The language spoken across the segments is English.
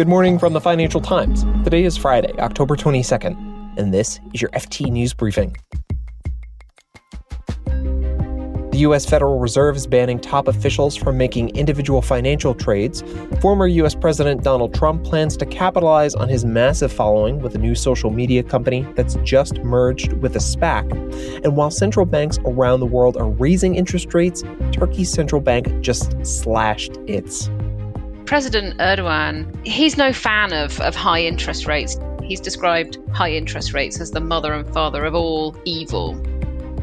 Good morning from the Financial Times. Today is Friday, October 22nd, and this is your FT News Briefing. The U.S. Federal Reserve is banning top officials from making individual financial trades. Former U.S. President Donald Trump plans to capitalize on his massive following with a new social media company that's just merged with a SPAC. And while central banks around the world are raising interest rates, Turkey's central bank just slashed its. President Erdogan, he's no fan of, of high interest rates. He's described high interest rates as the mother and father of all evil.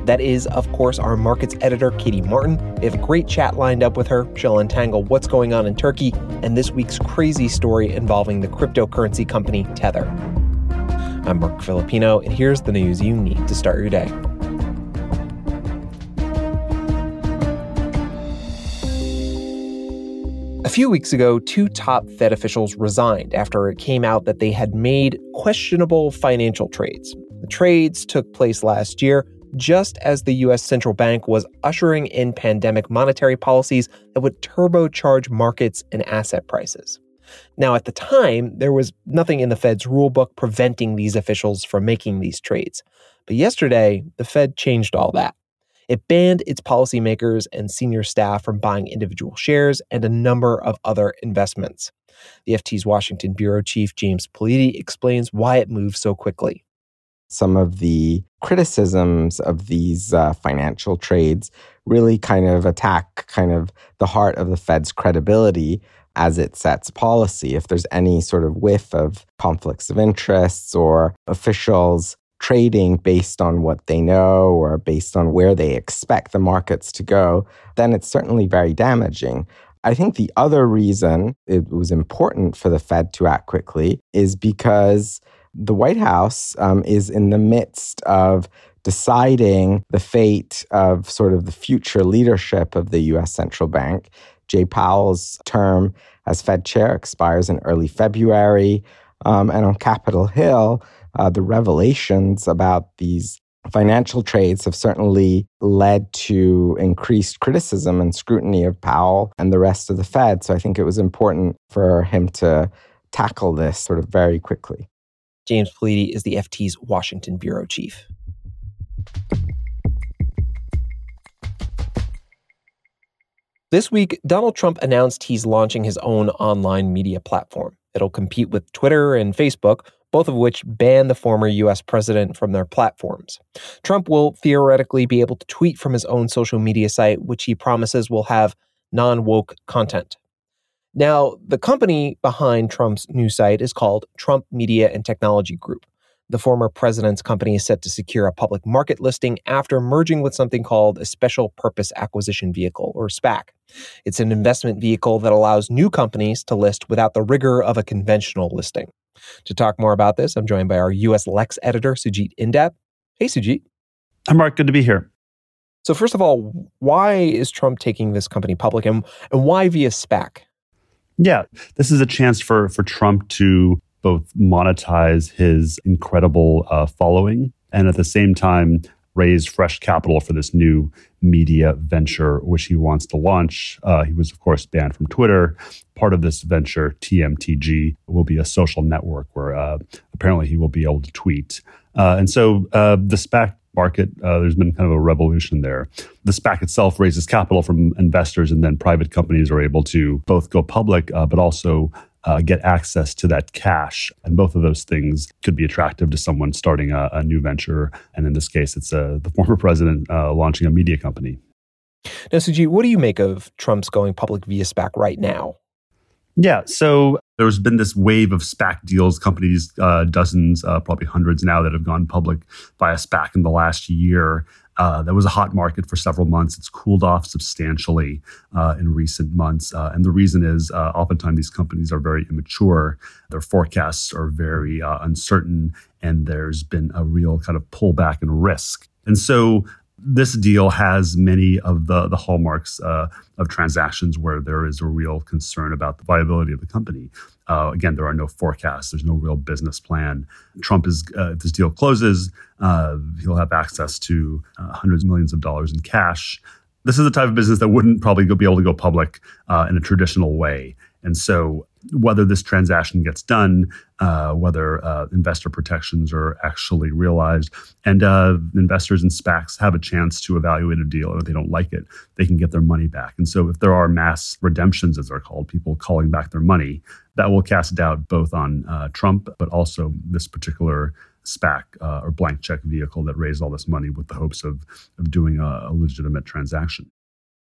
That is, of course, our markets editor, Katie Martin. We have a great chat lined up with her. She'll untangle what's going on in Turkey and this week's crazy story involving the cryptocurrency company Tether. I'm Marc Filippino, and here's the news you need to start your day. Few weeks ago, two top Fed officials resigned after it came out that they had made questionable financial trades. The trades took place last year, just as the U.S. central bank was ushering in pandemic monetary policies that would turbocharge markets and asset prices. Now, at the time, there was nothing in the Fed's rulebook preventing these officials from making these trades. But yesterday, the Fed changed all that. It banned its policymakers and senior staff from buying individual shares and a number of other investments. The FT's Washington bureau chief, James Politi, explains why it moved so quickly. Some of the criticisms of these uh, financial trades really kind of attack kind of the heart of the Fed's credibility as it sets policy. If there's any sort of whiff of conflicts of interests or officials trading based on what they know or based on where they expect the markets to go, then it's certainly very damaging. I think the other reason it was important for the Fed to act quickly is because the White House um, is in the midst of deciding the fate of sort of the future leadership of the US central bank. Jay Powell's term as Fed chair expires in early February. Um, and on Capitol Hill, uh, the revelations about these financial trades have certainly led to increased criticism and scrutiny of Powell and the rest of the Fed. So I think it was important for him to tackle this sort of very quickly. James Politi is the FT's Washington bureau chief. This week, Donald Trump announced he's launching his own online media platform. It'll compete with Twitter and Facebook, both of which ban the former US president from their platforms. Trump will theoretically be able to tweet from his own social media site, which he promises will have non woke content. Now, the company behind Trump's new site is called Trump Media and Technology Group. The former president's company is set to secure a public market listing after merging with something called a Special Purpose Acquisition Vehicle, or SPAC. It's an investment vehicle that allows new companies to list without the rigor of a conventional listing. To talk more about this, I'm joined by our U.S. Lex editor, Sujit Indap. Hey, Sujit. Hi, Marc. Good to be here. So, first of all, why is Trump taking this company public and, and why via SPAC? Yeah, this is a chance for, for Trump to both monetize his incredible uh, following and at the same time raise fresh capital for this new media venture, which he wants to launch. Uh, he was, of course, banned from Twitter. Part of this venture, TMTG, will be a social network where uh, apparently he will be able to tweet. Uh, and so uh, the SPAC market, uh, there's been kind of a revolution there. The SPAC itself raises capital from investors, and then private companies are able to both go public, uh, but also uh, get access to that cash. And both of those things could be attractive to someone starting a, a new venture. And in this case, it's uh, the former president uh, launching a media company. Now, Suji, what do you make of Trump's going public via SPAC right now? Yeah, so there's been this wave of SPAC deals, companies, uh, dozens, uh, probably hundreds now that have gone public via SPAC in the last year. Uh, that was a hot market for several months. It's cooled off substantially uh, in recent months. Uh, and the reason is uh, oftentimes these companies are very immature, their forecasts are very uh, uncertain, and there's been a real kind of pullback in risk. And so this deal has many of the, the hallmarks uh, of transactions where there is a real concern about the viability of the company. Uh, again, there are no forecasts. There's no real business plan. Trump is, uh, if this deal closes, uh, he'll have access to uh, hundreds of millions of dollars in cash. This is the type of business that wouldn't probably be able to go public uh, in a traditional way. And so, whether this transaction gets done, uh, whether uh, investor protections are actually realized, and uh, investors and SPACs have a chance to evaluate a deal, and if they don't like it, they can get their money back. And so, if there are mass redemptions, as they're called, people calling back their money, that will cast doubt both on uh, Trump, but also this particular SPAC uh, or blank check vehicle that raised all this money with the hopes of, of doing a, a legitimate transaction.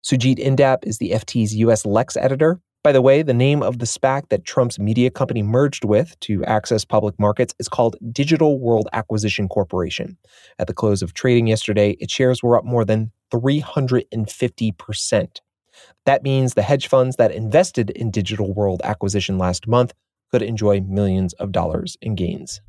Sujit Indap is the FT's US Lex editor. By the way, the name of the SPAC that Trump's media company merged with to access public markets is called Digital World Acquisition Corporation. At the close of trading yesterday, its shares were up more than 350%. That means the hedge funds that invested in Digital World Acquisition last month could enjoy millions of dollars in gains.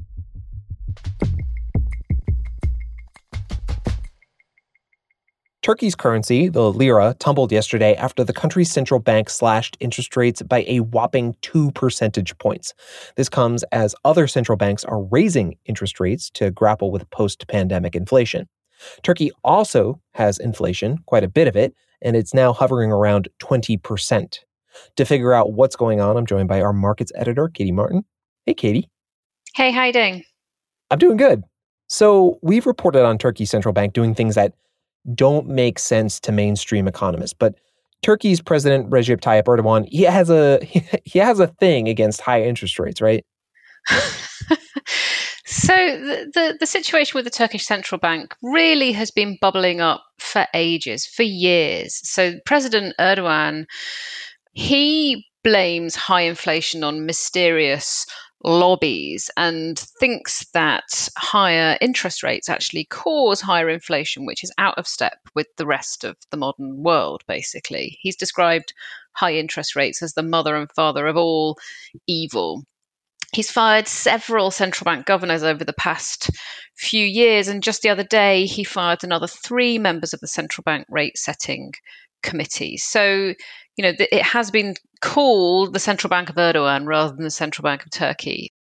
Turkey's currency, the lira, tumbled yesterday after the country's central bank slashed interest rates by a whopping two percentage points. This comes as other central banks are raising interest rates to grapple with post pandemic inflation. Turkey also has inflation, quite a bit of it, and it's now hovering around 20%. To figure out what's going on, I'm joined by our markets editor, Katie Martin. Hey, Katie. Hey, how you doing? I'm doing good. So, we've reported on Turkey's central bank doing things that don't make sense to mainstream economists. But Turkey's president Recep Tayyip Erdogan, he has a he has a thing against high interest rates, right? so the, the, the situation with the Turkish central bank really has been bubbling up for ages, for years. So President Erdogan, he blames high inflation on mysterious lobbies and thinks that higher interest rates actually cause higher inflation, which is out of step with the rest of the modern world, basically. He's described high interest rates as the mother and father of all evil. He's fired several central bank governors over the past few years, and just the other day, he fired another three members of the central bank rate setting committee. So you know, it has been called the central bank of Erdogan rather than the central bank of Turkey.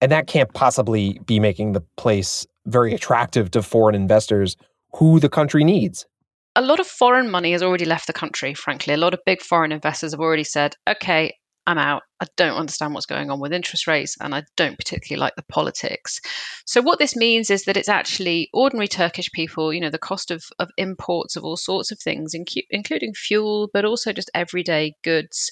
And that can't possibly be making the place very attractive to foreign investors who the country needs. A lot of foreign money has already left the country, frankly. A lot of big foreign investors have already said, okay, I'm out. I don't understand what's going on with interest rates and I don't particularly like the politics. So, what this means is that it's actually ordinary Turkish people, you know, the cost of, of imports of all sorts of things, including fuel, but also just everyday goods.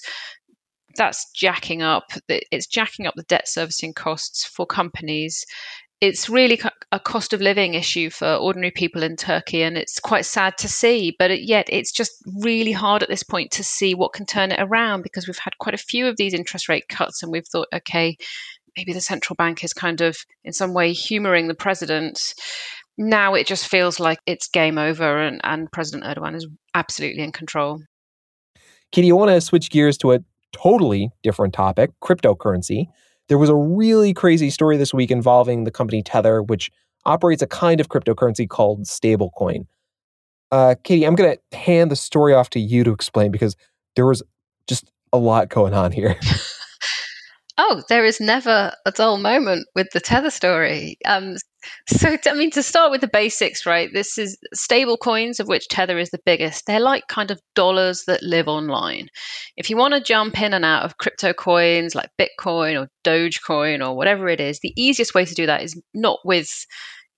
That's jacking up. It's jacking up the debt servicing costs for companies it's really a cost of living issue for ordinary people in Turkey, and it's quite sad to see. But yet, it's just really hard at this point to see what can turn it around because we've had quite a few of these interest rate cuts, and we've thought, okay, maybe the central bank is kind of in some way humoring the president. Now it just feels like it's game over, and, and President Erdogan is absolutely in control. Katie, I want to switch gears to a totally different topic cryptocurrency. There was a really crazy story this week involving the company Tether, which operates a kind of cryptocurrency called stablecoin. Uh, Katie, I'm going to hand the story off to you to explain because there was just a lot going on here. oh, there is never a dull moment with the Tether story. Um, so, I mean, to start with the basics, right? This is stable coins, of which Tether is the biggest. They're like kind of dollars that live online. If you want to jump in and out of crypto coins like Bitcoin or Dogecoin or whatever it is, the easiest way to do that is not with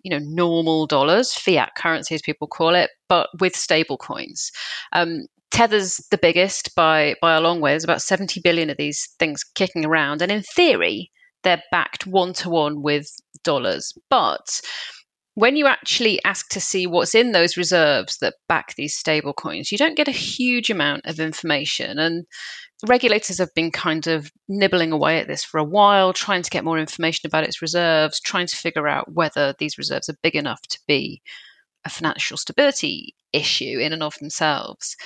you know normal dollars fiat currency as people call it but with stable coins um, tether's the biggest by by a long way there's about 70 billion of these things kicking around and in theory they're backed one to one with dollars. But when you actually ask to see what's in those reserves that back these stable coins, you don't get a huge amount of information. And regulators have been kind of nibbling away at this for a while, trying to get more information about its reserves, trying to figure out whether these reserves are big enough to be a financial stability issue in and of themselves.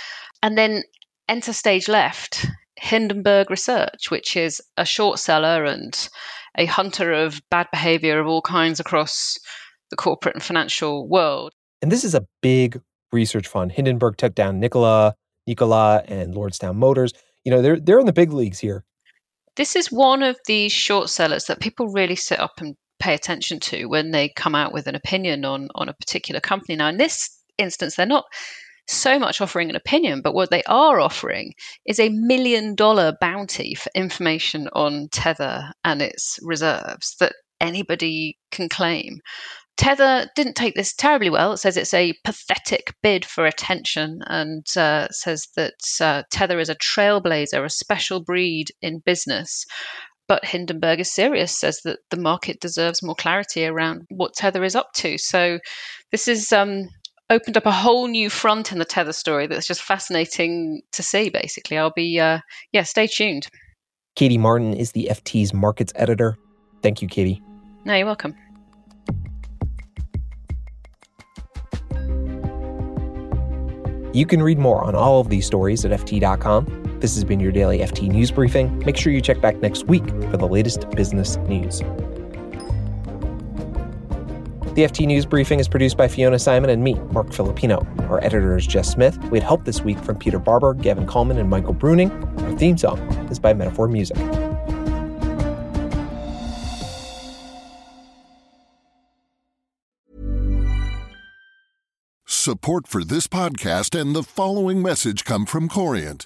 And then enter stage left Hindenburg Research, which is a short seller and a hunter of bad behavior of all kinds across the corporate and financial world. And this is a big research fund. Hindenburg took down Nikola, Nikola and Lordstown Motors. You know, they're they're in the big leagues here. This is one of these short sellers that people really sit up and pay attention to when they come out with an opinion on on a particular company. Now, in this instance, they're not so much offering an opinion, but what they are offering is a million dollar bounty for information on Tether and its reserves that anybody can claim. Tether didn't take this terribly well. It says it's a pathetic bid for attention and uh, says that uh, Tether is a trailblazer, a special breed in business. But Hindenburg is serious, says that the market deserves more clarity around what Tether is up to. So this is um, opened up a whole new front in the Tether story that's just fascinating to see, basically. I'll be, uh, yeah, stay tuned. Katie Martin is the FT's markets editor. Thank you, Katie. No, you're welcome. You can read more on all of these stories at FT.com. This has been your daily FT News Briefing. Make sure you check back next week for the latest business news. The FT News Briefing is produced by Fiona Symon and me, Marc Filippino. Our editor is Jess Smith. We had help this week from Peter Barber, Gavin Kallmann, and Michael Bruning. Our theme song is by Metaphor Music. Support for this podcast and the following message come from Corient.